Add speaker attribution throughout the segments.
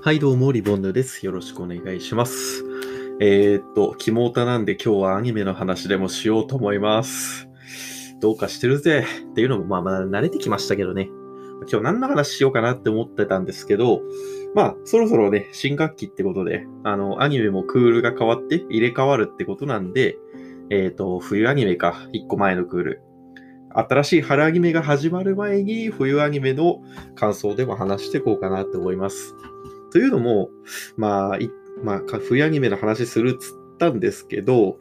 Speaker 1: はい、どうも、リボンヌです。よろしくお願いします。えー、っと、キモータなんで今日はアニメの話でもしようと思います。どうかしてるぜっていうのも、まあまあ慣れてきましたけどね。今日何の話しようかなって思ってたんですけど、まあ、そろそろね、新学期ってことで、あの、アニメもクールが変わって入れ替わるってことなんで、えー、っと、冬アニメか、一個前のクール。新しい春アニメが始まる前に冬アニメの感想でも話していこうかなって思います。というのも、まあ、まあ、冬アニメの話するっつったんですけど、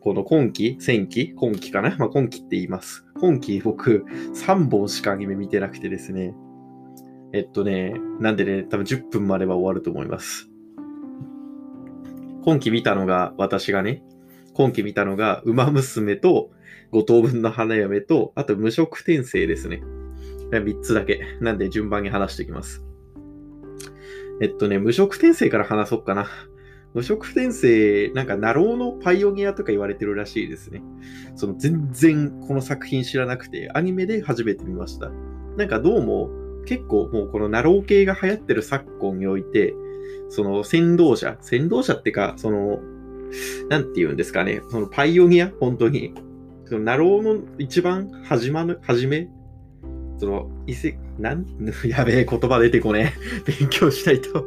Speaker 1: この今期、前期、今期かな？まあ今期って言います。今期僕3本しかアニメ見てなくてですね。えっとね、なんでね、多分10分までは終わると思います。今期見たのが、私がね、今期見たのが、馬娘と五等分の花嫁と、あと無職転生ですね。3つだけ。なんで順番に話していきます。えっとね、無職転生から話そうかな。無職転生、なんか、なろうのパイオニアとか言われてるらしいですね。その、全然この作品知らなくて、アニメで初めて見ました。なんかどうも、結構もうこのなろう系が流行ってる昨今において、その先導者、先導者ってか、その、なんて言うんですかね、そのパイオニア、本当に。そのなろうの一番始まる、始めその、異世、なん、やべえ、言葉出てこねえ。勉強したいと。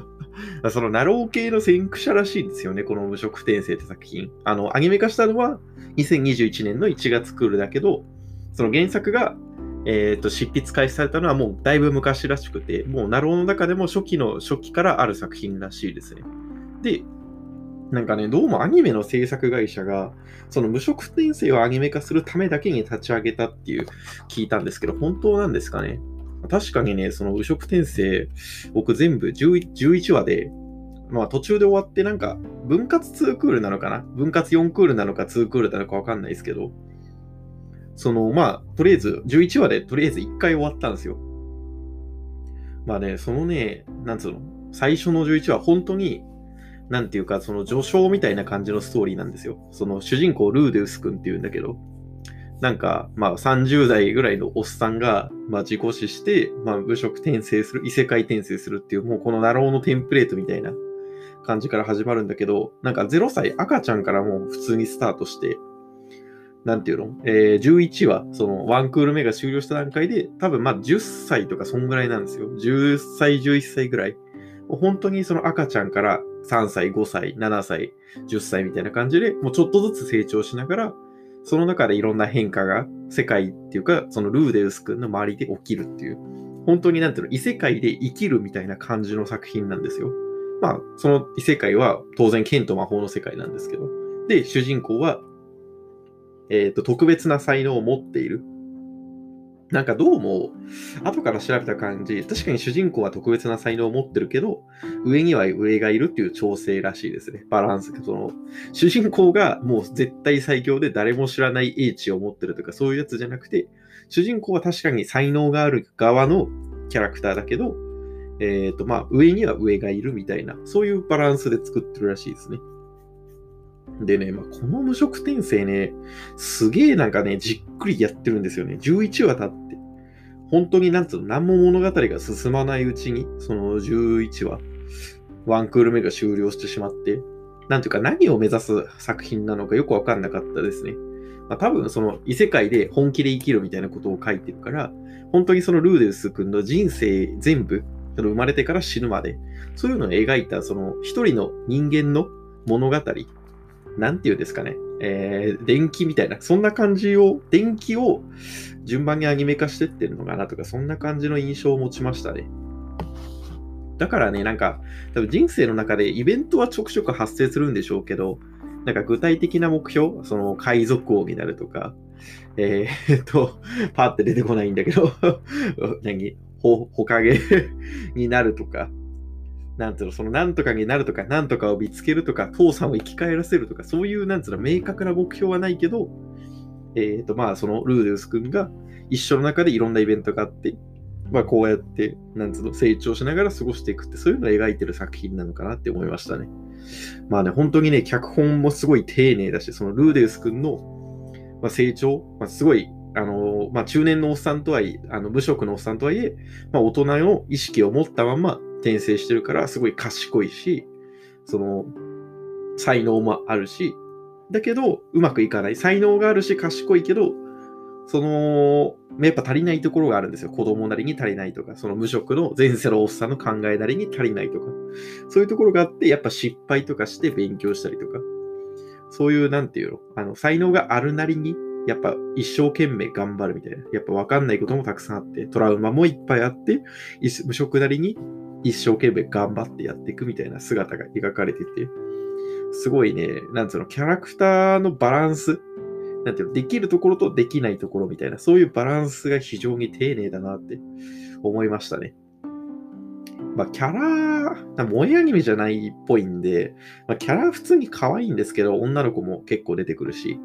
Speaker 1: その、なろう系の先駆者らしいんですよね、この無職転生って作品。あの、アニメ化したのは2021年の1月クールだけど、その原作が、えっ、と、執筆開始されたのはもうだいぶ昔らしくて、もうなろうの中でも初期の初期からある作品らしいですね。で、なんかね、どうもアニメの制作会社が、その無色転生をアニメ化するためだけに立ち上げたっていう聞いたんですけど、本当なんですかね？確かにね、その無色転生、僕全部 11, 11話で、まあ途中で終わってなんか、分割2クールなのかな？分割4クールなのか2クールなのかわかんないですけど、その、まあ、とりあえず、11話でとりあえず1回終わったんですよ。まあね、そのね、なんつうの、最初の11話、本当に、なんていうか、その序章みたいな感じのストーリーなんですよ。その主人公ルーデウス君っていうんだけど、なんか、まあ30代ぐらいのおっさんが、まあ自己死して、まあ武職転生する、異世界転生するっていう、もうこのナローのテンプレートみたいな感じから始まるんだけど、なんか0歳赤ちゃんからもう普通にスタートして、なんていうの？えー、11話、そのワンクール目が終了した段階で、多分まあ10歳とかそんぐらいなんですよ。10歳、11歳ぐらい。本当にその赤ちゃんから3歳、5歳、7歳、10歳みたいな感じで、もうちょっとずつ成長しながら、その中でいろんな変化が世界っていうか、そのルーデウス君の周りで起きるっていう、本当になんていうの、異世界で生きるみたいな感じの作品なんですよ。まあ、その異世界は当然剣と魔法の世界なんですけど。で、主人公は、えっ、と、特別な才能を持っている。なんかどうも、後から調べた感じ、確かに主人公は特別な才能を持ってるけど、上には上がいるっていう調整らしいですね。バランス。その、主人公がもう絶対最強で誰も知らない英知を持ってるとかそういうやつじゃなくて、主人公は確かに才能がある側のキャラクターだけど、えっ、ー、と、まあ、上には上がいるみたいな、そういうバランスで作ってるらしいですね。でね、まあ、この無色転生ね、すげえなんかね、じっくりやってるんですよね。11話経って。本当になんつうの、何も物語が進まないうちに、その11話、ワンクール目が終了してしまって、なんていうか何を目指す作品なのかよくわかんなかったですね。まあ、多分その異世界で本気で生きるみたいなことを書いてるから、本当にそのルーデウス君の人生全部、その生まれてから死ぬまで、そういうのを描いたその一人の人間の物語、なんていうんですかね、えー、電気みたいな、そんな感じを、電気を順番にアニメ化してってるのかなとか、そんな感じの印象を持ちましたね。だからね、なんか、多分人生の中でイベントはちょくちょく発生するんでしょうけど、なんか具体的な目標、その海賊王になるとか、えー、っと、パーって出てこないんだけど、何？ほ、ほかげになるとか、なんつうの、そのなんとかになるとか、なんとかを見つけるとか、父さんを生き返らせるとか、そういう、なんつうの、明確な目標はないけど、えっ、ー、と、まあ、そのルーデウス君が一緒の中でいろんなイベントがあって、まあ、こうやって、なんつうの、成長しながら過ごしていくって、そういうのを描いてる作品なのかなって思いましたね。まあね、本当にね、脚本もすごい丁寧だし、そのルーデウス君の、まあ、成長、まあ、すごい、あのまあ、中年のおっさんとはいえ、あの無職のおっさんとはいえ、まあ、大人の意識を持ったまま転生してるからすごい賢いし、その、才能もあるし、だけど、うまくいかない。才能があるし、賢いけど、その、やっぱ足りないところがあるんですよ。子供なりに足りないとか、その無職の前世のおっさんの考えなりに足りないとか、そういうところがあって、やっぱ失敗とかして勉強したりとか、そういう、なんていうの、あの、才能があるなりに、やっぱ一生懸命頑張るみたいな。やっぱ分かんないこともたくさんあって、トラウマもいっぱいあって、無職なりに一生懸命頑張ってやっていくみたいな姿が描かれてて、すごいね、なんつうの、キャラクターのバランス、なんていうの、できるところとできないところみたいな、そういうバランスが非常に丁寧だなって思いましたね。まあ、キャラ、萌えアニメじゃないっぽいんで、まあ、キャラ普通に可愛いんですけど、女の子も結構出てくるし、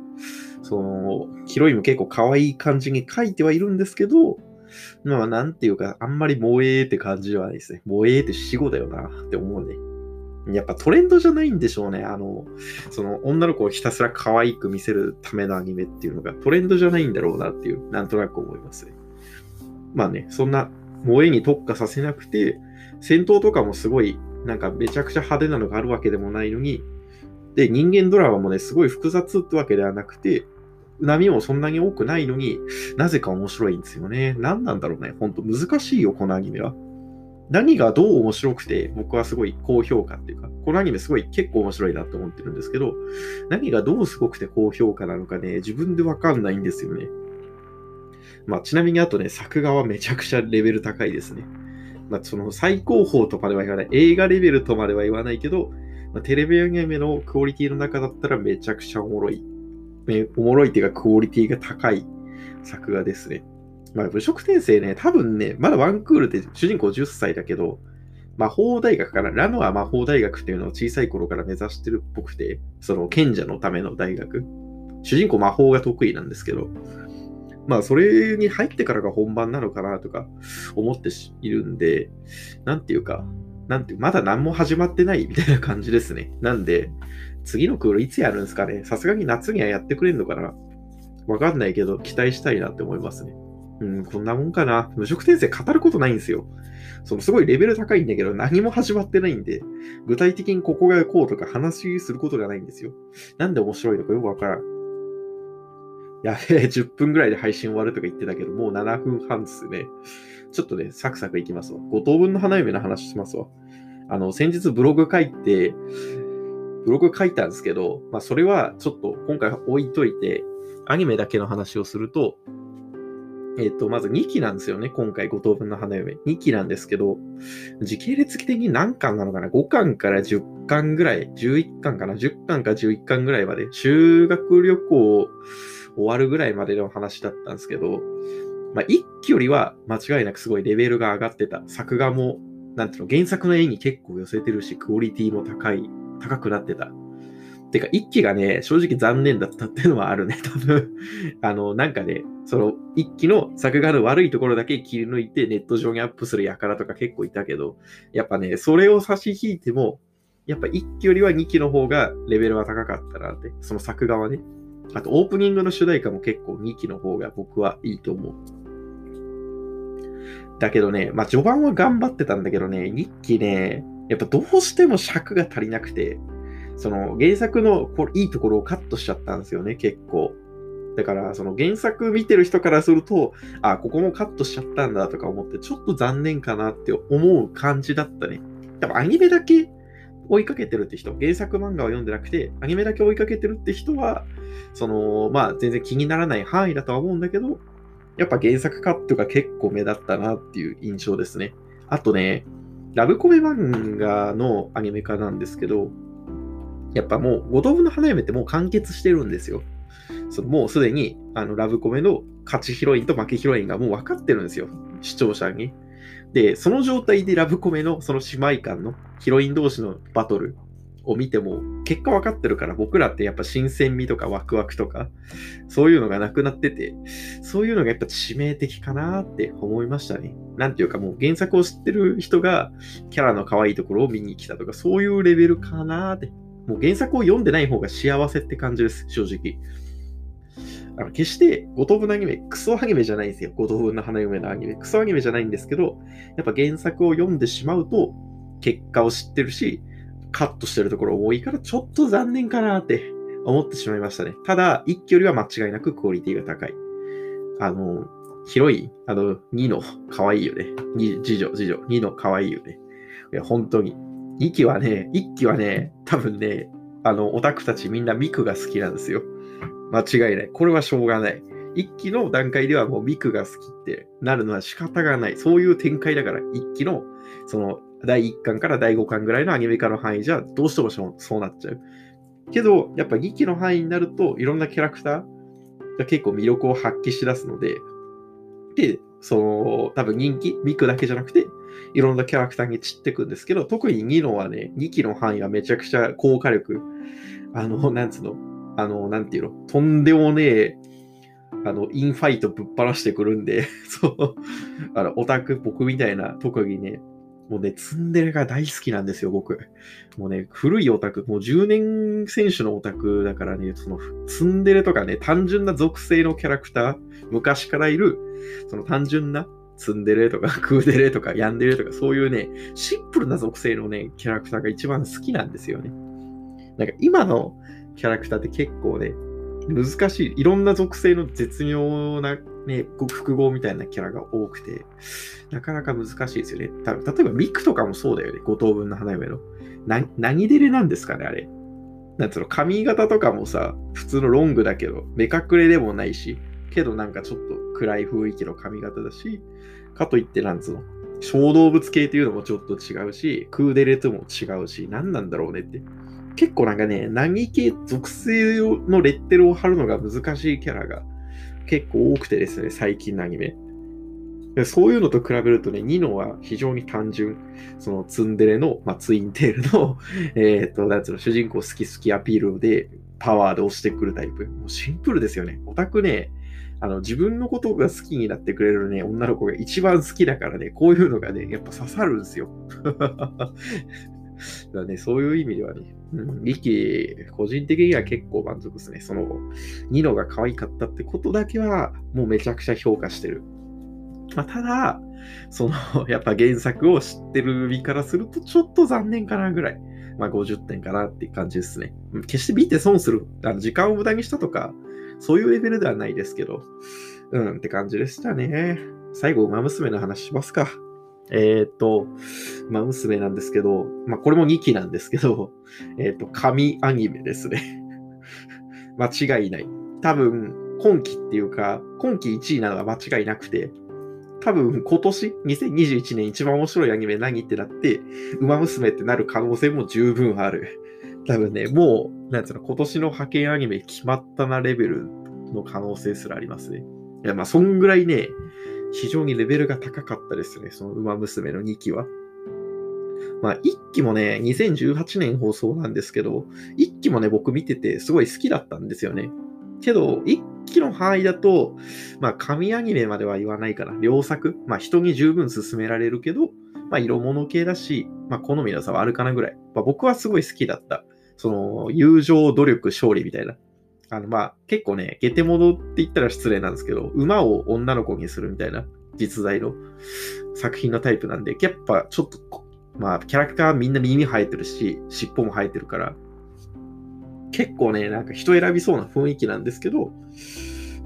Speaker 1: その、ヒロインも結構可愛い感じに描いてはいるんですけど、まあ、なんていうか、あんまり萌えって感じではないですね。萌えって死後だよなって思うね。やっぱトレンドじゃないんでしょうね。あの、その女の子をひたすら可愛く見せるためのアニメっていうのがトレンドじゃないんだろうなっていう、なんとなく思いますね。まあね、そんな萌えに特化させなくて、戦闘とかもすごい、なんかめちゃくちゃ派手なのがあるわけでもないのに、で、人間ドラマもね、すごい複雑ってわけではなくて、波もそんなに多くないのになぜか面白いんですよね。何なんだろうね。ほんと難しいよ、このアニメは。何がどう面白くて、僕はすごい高評価っていうか、このアニメすごい結構面白いなと思ってるんですけど、何がどうすごくて高評価なのかね、自分でわかんないんですよね。まあ、ちなみにあとね、作画はめちゃくちゃレベル高いですね。まあ、その最高峰とまでは言わない。映画レベルとまでは言わないけど、まあ、テレビアニメのクオリティの中だったらめちゃくちゃおもろい。おもろいっていうかクオリティが高い作画ですね。まあ、武職転生ね、多分ね、まだワンクールで主人公10歳だけど、魔法大学から、ラノア魔法大学っていうのを小さい頃から目指してるっぽくて、その賢者のための大学。主人公魔法が得意なんですけど、まあ、それに入ってからが本番なのかなとか思っているんで、なんていうか、なんて、まだ何も始まってないみたいな感じですね。なんで、次のクールいつやるんですかねさすがに夏にはやってくれんのかなわかんないけど、期待したいなって思いますね。うん、こんなもんかな。無職転生語ることないんですよ。そのすごいレベル高いんだけど、何も始まってないんで、具体的にここがこうとか話することがないんですよ。なんで面白いのかよくわからん。やべえ、10分ぐらいで配信終わるとか言ってたけど、もう7分半ですね。ちょっとね、サクサクいきますわ。5等分の花嫁の話しますわ。あの、先日ブログ書いて、ブログ書いたんですけど、まあ、それはちょっと今回置いといて、アニメだけの話をすると、えっ、ー、と、まず2期なんですよね。今回5等分の花嫁。2期なんですけど、時系列的に何巻なのかな ?5 巻から10巻ぐらい、11巻かな ?10 巻か11巻ぐらいまで、修学旅行終わるぐらいまでの話だったんですけど、まあ、1期よりは間違いなくすごいレベルが上がってた。作画も、なんていうの、原作の絵に結構寄せてるし、クオリティも高い、高くなってた。てか、一期がね、正直残念だったっていうのはあるね、多分。あの、なんかね、その一期の作画の悪いところだけ切り抜いてネット上にアップする輩とか結構いたけど、やっぱね、それを差し引いても、やっぱ一期よりは二期の方がレベルは高かったなって、その作画はね。あと、オープニングの主題歌も結構2期の方が僕はいいと思う。だけどね、まあ序盤は頑張ってたんだけどね、2期ね、やっぱどうしても尺が足りなくて、その原作のこいいところをカットしちゃったんですよね、結構。だから、その原作見てる人からすると、あ、ここもカットしちゃったんだとか思って、ちょっと残念かなって思う感じだったね。多分アニメだけ追いかけてるって人、原作漫画を読んでなくて、アニメだけ追いかけてるって人は、その、まあ全然気にならない範囲だとは思うんだけど、やっぱ原作カットが結構目立ったなっていう印象ですね。あとね、ラブコメ漫画のアニメ化なんですけど、やっぱもう、五等分の花嫁ってもう完結してるんですよ。そのもうすでに、あの、ラブコメの勝ちヒロインと負けヒロインがもう分かってるんですよ。視聴者に。で、その状態でラブコメのその姉妹間のヒロイン同士のバトルを見ても、結果分かってるから僕らってやっぱ新鮮味とかワクワクとか、そういうのがなくなってて、そういうのがやっぱ致命的かなって思いましたね。なんていうかもう原作を知ってる人がキャラの可愛いところを見に来たとか、そういうレベルかなってもう原作を読んでない方が幸せって感じです、正直。あの決して五等分のアニメ、クソアニメじゃないんですよ。五等分の花嫁のアニメ。クソアニメじゃないんですけど、やっぱ原作を読んでしまうと、結果を知ってるし、カットしてるところ多いから、ちょっと残念かなって 思ってしまいましたね。ただ、一期よりは間違いなくクオリティが高い。あの、ヒロイン、あの、2の可愛いよね。2、次女、次女、2の可愛いよね。いや、本当に。2期はね、1期はね、多分ね、あの、オタクたちみんなミクが好きなんですよ。間違いない。これはしょうがない。一期の段階ではもうミクが好きってなるのは仕方がない。そういう展開だから、一期の、その、第1巻から第5巻ぐらいのアニメ化の範囲じゃ、どうしてもそうなっちゃう。けど、やっぱ2期の範囲になると、いろんなキャラクターが結構魅力を発揮しだすので、で、その、多分人気、ミクだけじゃなくて、いろんなキャラクターに散っていくんですけど、特に2のはね、2期の範囲はめちゃくちゃ高火力、あの、なんつうの、あの、なんていうの、とんでもねえ、あの、インファイトぶっ放してくるんで、そう、あの、オタク、僕みたいな特技ね、もうね、ツンデレが大好きなんですよ、僕。もうね、古いオタク、もう10年選手のオタクだからね、そのツンデレとかね、単純な属性のキャラクター、昔からいる、その単純なツンデレとか クーデレとかヤンデレとかそういうね、シンプルな属性のね、キャラクターが一番好きなんですよね。なんか今のキャラクターって結構ね、難しい。いろんな属性の絶妙なね、複合みたいなキャラが多くて、なかなか難しいですよね。た例えばミクとかもそうだよね。五等分の花嫁の。な、何デレなんですかね、あれ。なんつうの、髪型とかもさ、普通のロングだけど、目隠れでもないし、けどなんかちょっと暗い雰囲気の髪型だし、かといってなんつうの、小動物系っていうのもちょっと違うし、クーデレとも違うし、何なんだろうねって。結構なんかね、何系属性のレッテルを貼るのが難しいキャラが結構多くてですね、最近のアニメ。そういうのと比べるとね、ニノは非常に単純。そのツンデレの、まあ、ツインテールの、えっ、と、なんつうの、主人公好き好きアピールでパワーで押してくるタイプ。もうシンプルですよね。オタクね、あの、自分のことが好きになってくれるね、女の子が一番好きだからね、こういうのがね、やっぱ刺さるんですよ。だね、そういう意味ではね、うん、リキ、個人的には結構満足ですね。その、ニノが可愛かったってことだけは、もうめちゃくちゃ評価してる。まあ、ただ、その、やっぱ原作を知ってる身からすると、ちょっと残念かなぐらい。まあ、50点かなっていう感じですね。決して見て損する。あの時間を無駄にしたとか、そういうレベルではないですけど、うんって感じでしたね。最後、馬娘の話しますか。えっ、ー、と、まあ、娘なんですけど、まあ、これも2期なんですけど、えっ、ー、と、神アニメですね。間違いない。多分、今期っていうか、今期1位なのは間違いなくて、多分今年、2021年一番面白いアニメ何？ってなって、馬娘ってなる可能性も十分ある。多分ね、もう、なんつうの、今年の派遣アニメ決まったなレベルの可能性すらありますね。いや、まあ、そんぐらいね、非常にレベルが高かったですね、その馬娘の2期は。まあ、1期もね、2018年放送なんですけど、1期もね、僕見ててすごい好きだったんですよね。けど、1期の範囲だと、まあ、神アニメまでは言わないかな。良作。まあ、人に十分勧められるけど、まあ、色物系だし、まあ、好みの差はあるかなぐらい。まあ、僕はすごい好きだった。その、友情、努力、勝利みたいな。あの、まあ、結構ね、ゲテモノって言ったら失礼なんですけど、馬を女の子にするみたいな実在の作品のタイプなんで、やっぱちょっと、まあ、キャラクターみんな耳生えてるし、尻尾も生えてるから、結構ね、なんか人選びそうな雰囲気なんですけど、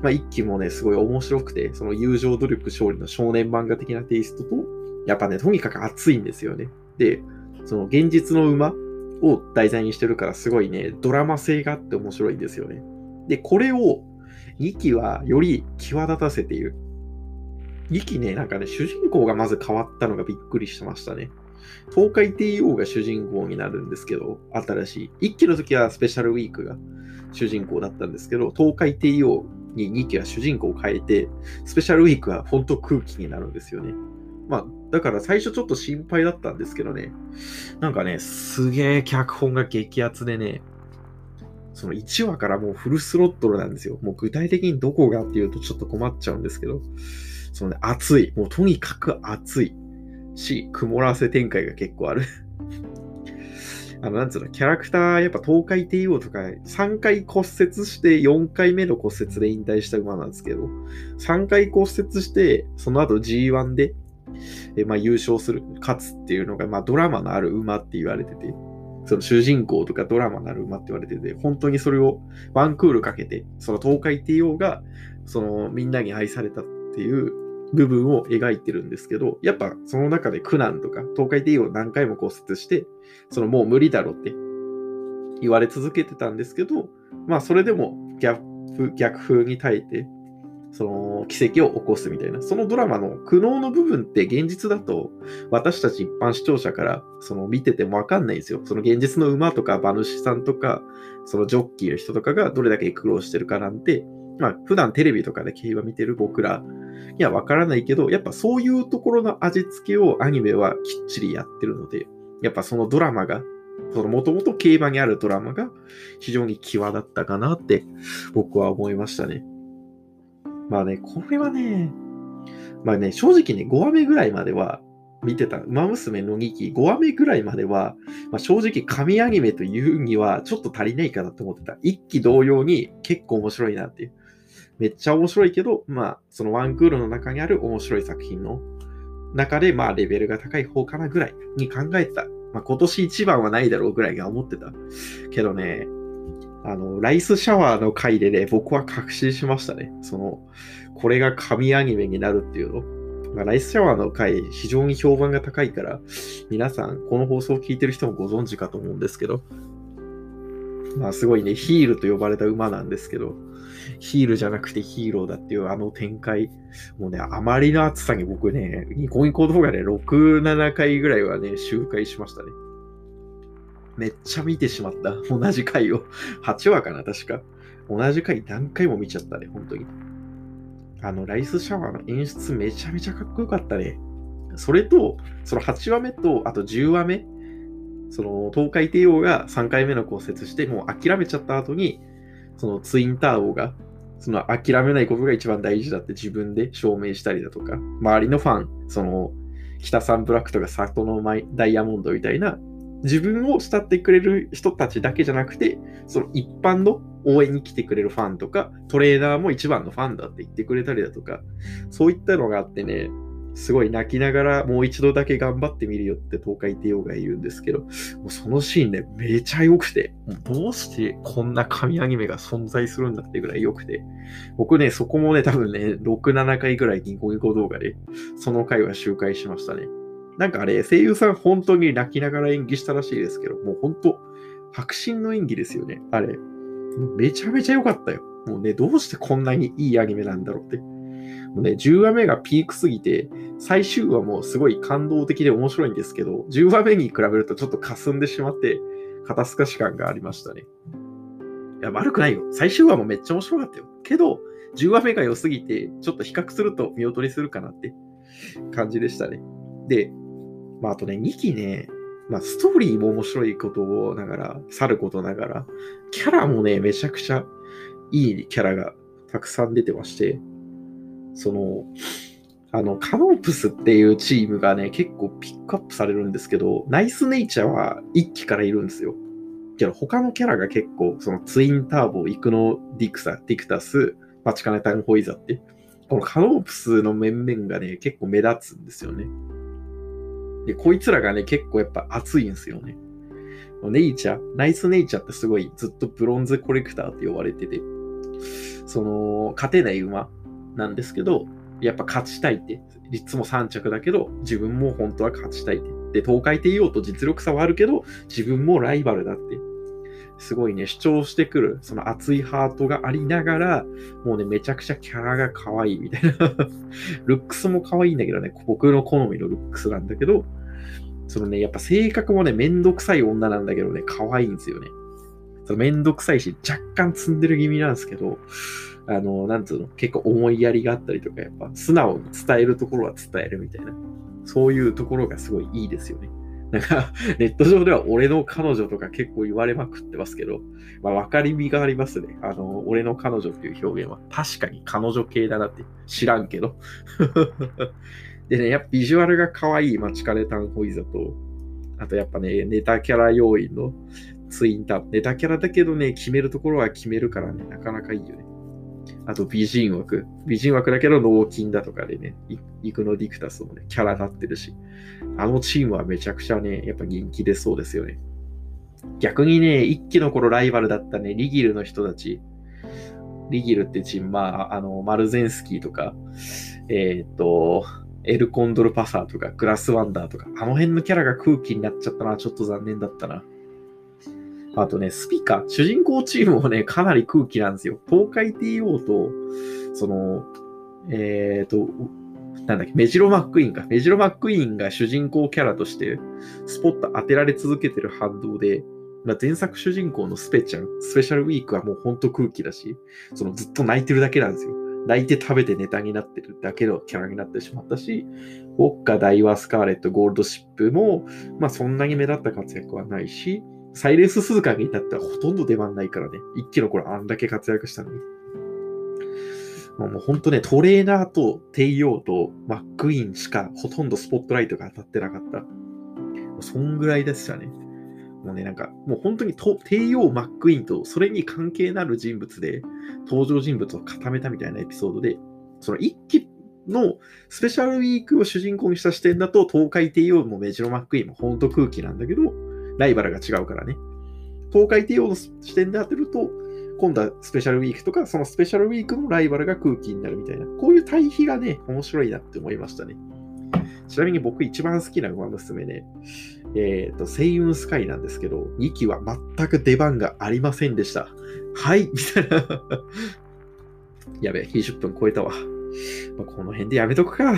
Speaker 1: まあ、一期もね、すごい面白くて、その友情努力勝利の少年漫画的なテイストと、やっぱね、とにかく熱いんですよね。で、その現実の馬を題材にしてるから、すごいね、ドラマ性があって面白いんですよね。で、これを2期はより際立たせている。2期ね、なんかね、主人公がまず変わったのがびっくりしてましたね。東海帝王が主人公になるんですけど、新しい。1期の時はスペシャルウィークが主人公だったんですけど、東海帝王に2期は主人公を変えて、スペシャルウィークは本当空気になるんですよね。まあ、だから最初ちょっと心配だったんですけどね、なんかね、すげえ脚本が激アツでね、その1話からもうフルスロットルなんですよ。もう具体的にどこがっていうとちょっと困っちゃうんですけど、そのね、熱い。もうとにかく熱い。し、曇らせ展開が結構ある あの、なんつうの、キャラクター、やっぱ東海帝王とか、3回骨折して4回目の骨折で引退した馬なんですけど、3回骨折して、その後 G1 で、えまあ、優勝する、勝つっていうのが、まあ、ドラマのある馬って言われてて、その主人公とかドラマのある馬って言われてて、本当にそれをワンクールかけて、その東海帝王が、そのみんなに愛されたっていう部分を描いてるんですけど、やっぱその中で苦難とか、東海帝王何回も骨折して、そのもう無理だろって言われ続けてたんですけど、まあそれでも逆逆風に耐えて、その奇跡を起こすみたいな、そのドラマの苦悩の部分って現実だと私たち一般視聴者からその見ててもわかんないんですよ。その現実の馬とか馬主さんとか、そのジョッキーの人とかがどれだけ苦労してるかなんて、まあ普段テレビとかで競馬見てる僕らにはわからないけど、やっぱそういうところの味付けをアニメはきっちりやってるので、やっぱそのドラマが、そのもともと競馬にあるドラマが非常に際立ったかなって僕は思いましたね。まあね、これはね、まあね、正直ね、5話目ぐらいまでは見てた、馬娘の2期、5話目ぐらいまでは、まあ、正直神アニメというにはちょっと足りないかなと思ってた。1期同様に結構面白いなっていう。めっちゃ面白いけど、まあ、そのワンクールの中にある面白い作品の中で、まあ、レベルが高い方かなぐらいに考えてた。まあ、今年一番はないだろうぐらいが思ってた。けどね、あの、ライスシャワーの回でね、僕は確信しましたね。その、これが神アニメになるっていうの。まあ、ライスシャワーの回、非常に評判が高いから、皆さん、この放送を聞いてる人もご存知かと思うんですけど、まあ、すごいね、ヒールと呼ばれた馬なんですけど、ヒールじゃなくてヒーローだっていうあの展開、もうね、あまりの熱さに僕ね、ニコニコ動画で6、7回ぐらいはね、周回しましたね。めっちゃ見てしまった。同じ回を。8話かな、確か。同じ回何回も見ちゃったね、本当に。あの、ライスシャワーの演出めちゃめちゃかっこよかったね。それと、その8話目と、あと10話目、その東海帝王が3回目の骨折して、もう諦めちゃった後に、そのツインター王が、その諦めないことが一番大事だって自分で証明したりだとか、周りのファン、その北サンブラックとか里のダイヤモンドみたいな自分を慕ってくれる人たちだけじゃなくて、その一般の応援に来てくれるファンとか、トレーナーも一番のファンだって言ってくれたりだとか、そういったのがあってね、すごい泣きながらもう一度だけ頑張ってみるよって東海帝王が言うんですけど、もうそのシーンね、めちゃ良くて、どうしてこんな神アニメが存在するんだってぐらい良くて、僕ね、そこもね、多分ね、6、7回ぐらいニコニコ動画で、その回は周回しましたね。なんかあれ、声優さん本当に泣きながら演技したらしいですけど、もう本当、迫真の演技ですよね。あれ。めちゃめちゃ良かったよ。もうね、どうしてこんなにいいアニメなんだろうって。もうね、10話目がピークすぎて、最終話もすごい感動的で面白いんですけど、10話目に比べるとちょっと霞んでしまって、肩透かし感がありましたね。いや、悪くないよ。最終話もめっちゃ面白かったよ。けど、10話目が良すぎて、ちょっと比較すると見劣りするかなって感じでしたね。で、まあ、あとね、2期ね、まあ、ストーリーも面白いことをながら、去ることながら、キャラもね、めちゃくちゃいいキャラがたくさん出てまして、その、あの、カノープスっていうチームがね、結構ピックアップされるんですけど、ナイスネイチャーは1期からいるんですよ。けど、他のキャラが結構、そのツインターボ、イクノ・ディクサ、ディクタス、マチカネタンホイザって、このカノープスの面々がね、結構目立つんですよね。で、こいつらがね、結構やっぱ熱いんですよね。ネイチャー、ナイスネイチャーってすごいずっとブロンズコレクターって呼ばれてて、その、勝てない馬なんですけど、やっぱ勝ちたいって、いつも3着だけど、自分も本当は勝ちたいって。で、東海帝王と実力差はあるけど、自分もライバルだって。すごいね、主張してくる、その熱いハートがありながら、もうね、めちゃくちゃキャラが可愛いみたいな ルックスも可愛いんだけどね、僕の好みのルックスなんだけど、そのね、やっぱ性格もね、めんどくさい女なんだけどね、可愛いんですよね。そのめんどくさいし、若干積んでる気味なんですけど、あの、なんつうの、結構思いやりがあったりとか、やっぱ素直に伝えるところは伝えるみたいな、そういうところがすごいいいですよね。なんか、ネット上では俺の彼女とか結構言われまくってますけど、まあ、分かりみがありますね。あの、俺の彼女っていう表現は。確かに彼女系だなって知らんけど。でね、やっぱビジュアルが可愛いマチカネタンホイザと、あとやっぱね、ネタキャラ要員のツインターネタキャラだけどね、決めるところは決めるからね、なかなかいいよね。あと美人枠。美人枠だけど脳筋だとかでね、イクノディクタスもね、キャラ立ってるし。あのチームはめちゃくちゃね、やっぱ人気出そうですよね。逆にね、一期の頃ライバルだったね、リギルの人たち。リギルってチーム、まあ、あの、マルゼンスキーとか、えっ、と、エルコンドルパサーとか、グラスワンダーとか、あの辺のキャラが空気になっちゃったな、ちょっと残念だったな。あとね、スピカ、主人公チームもね、かなり空気なんですよ。東海帝王と、その、えっ、ー、と、なんだっけ、メジロマックイーンか。メジロマックイーンが主人公キャラとして、スポット当てられ続けてる反動で、まあ、前作主人公のスペちゃん、スペシャルウィークはもうほんと空気だし、そのずっと泣いてるだけなんですよ。泣いて食べてネタになってるだけのキャラになってしまったし、ウォッカ、ダイワ、スカーレット、ゴールドシップも、まあそんなに目立った活躍はないし、サイレンス鈴鹿に至ってはほとんど出番ないからね。一気の頃あんだけ活躍したのに。もう本当ね、トレーナーとテイヨーとマックインしかほとんどスポットライトが当たってなかった。そんぐらいでしたね。もうね、なんか、もう本当にテイヨー、マックインとそれに関係のある人物で登場人物を固めたみたいなエピソードで、その一期のスペシャルウィークを主人公にした視点だと、東海帝王もメジロマックインも本当空気なんだけど、ライバルが違うからね。東海帝王の視点で当てると、今度はスペシャルウィークとか、そのスペシャルウィークのライバルが空気になるみたいな、こういう対比がね、面白いなって思いましたね。ちなみに僕一番好きな馬娘ね、えっ、ー、と、星雲スカイなんですけど、2期は全く出番がありませんでした。はいみたいな やべえ、20分超えたわ。まあ、この辺でやめとくか。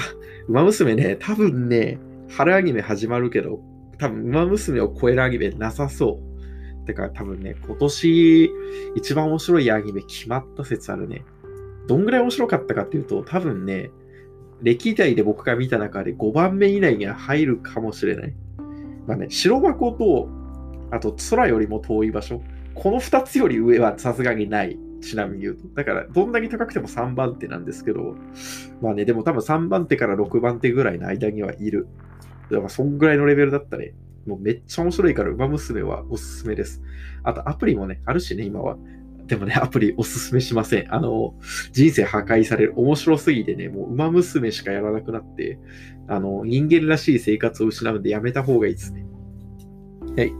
Speaker 1: 馬娘ね、多分ね、春アニメ始まるけど、多分、馬娘を超えるアニメなさそう。てか、多分ね、今年一番面白いアニメ決まった説あるね。どんぐらい面白かったかっていうと、多分ね、歴代で僕が見た中で5番目以内には入るかもしれない。まあね、白箱と、あと空よりも遠い場所。この2つより上はさすがにない。ちなみに言うと。だから、どんなに高くても3番手なんですけど、まあね、でも多分3番手から6番手ぐらいの間にはいる。だからそんぐらいのレベルだったね。もうめっちゃ面白いから、馬娘はおすすめです。あとアプリもね、あるしね、今は。でもね、アプリおすすめしません。あの、人生破壊される。面白すぎてね、もう馬娘しかやらなくなって、あの、人間らしい生活を失うんでやめた方がいいですね。はい。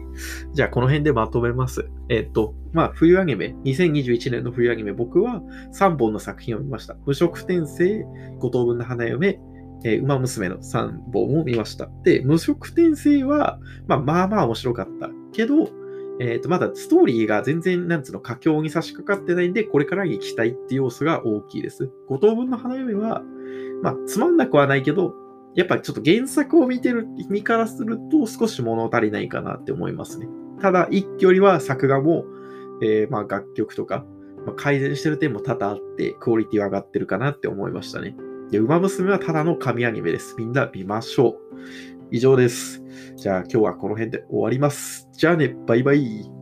Speaker 1: じゃあ、この辺でまとめます。えっ、と、まあ、冬アニメ、2021年の冬アニメ、僕は3本の作品を見ました。無職転生、五等分の花嫁、えー、馬娘の3本を見ました。で、無色転生は、まあまあまあ面白かったけど、えっ、ー、と、まだストーリーが全然、なんつうの、佳境に差し掛かってないんで、これから行きたいっていう要素が大きいです。五等分の花嫁は、まあ、つまんなくはないけど、やっぱちょっと原作を見てる身からすると少し物足りないかなって思いますね。ただ、一挙よりは作画も、えー、まあ楽曲とか、まあ、改善してる点も多々あって、クオリティは上がってるかなって思いましたね。で、ウマ娘はただの神アニメです。みんな見ましょう。以上です。じゃあ今日はこの辺で終わります。じゃあね、バイバイ。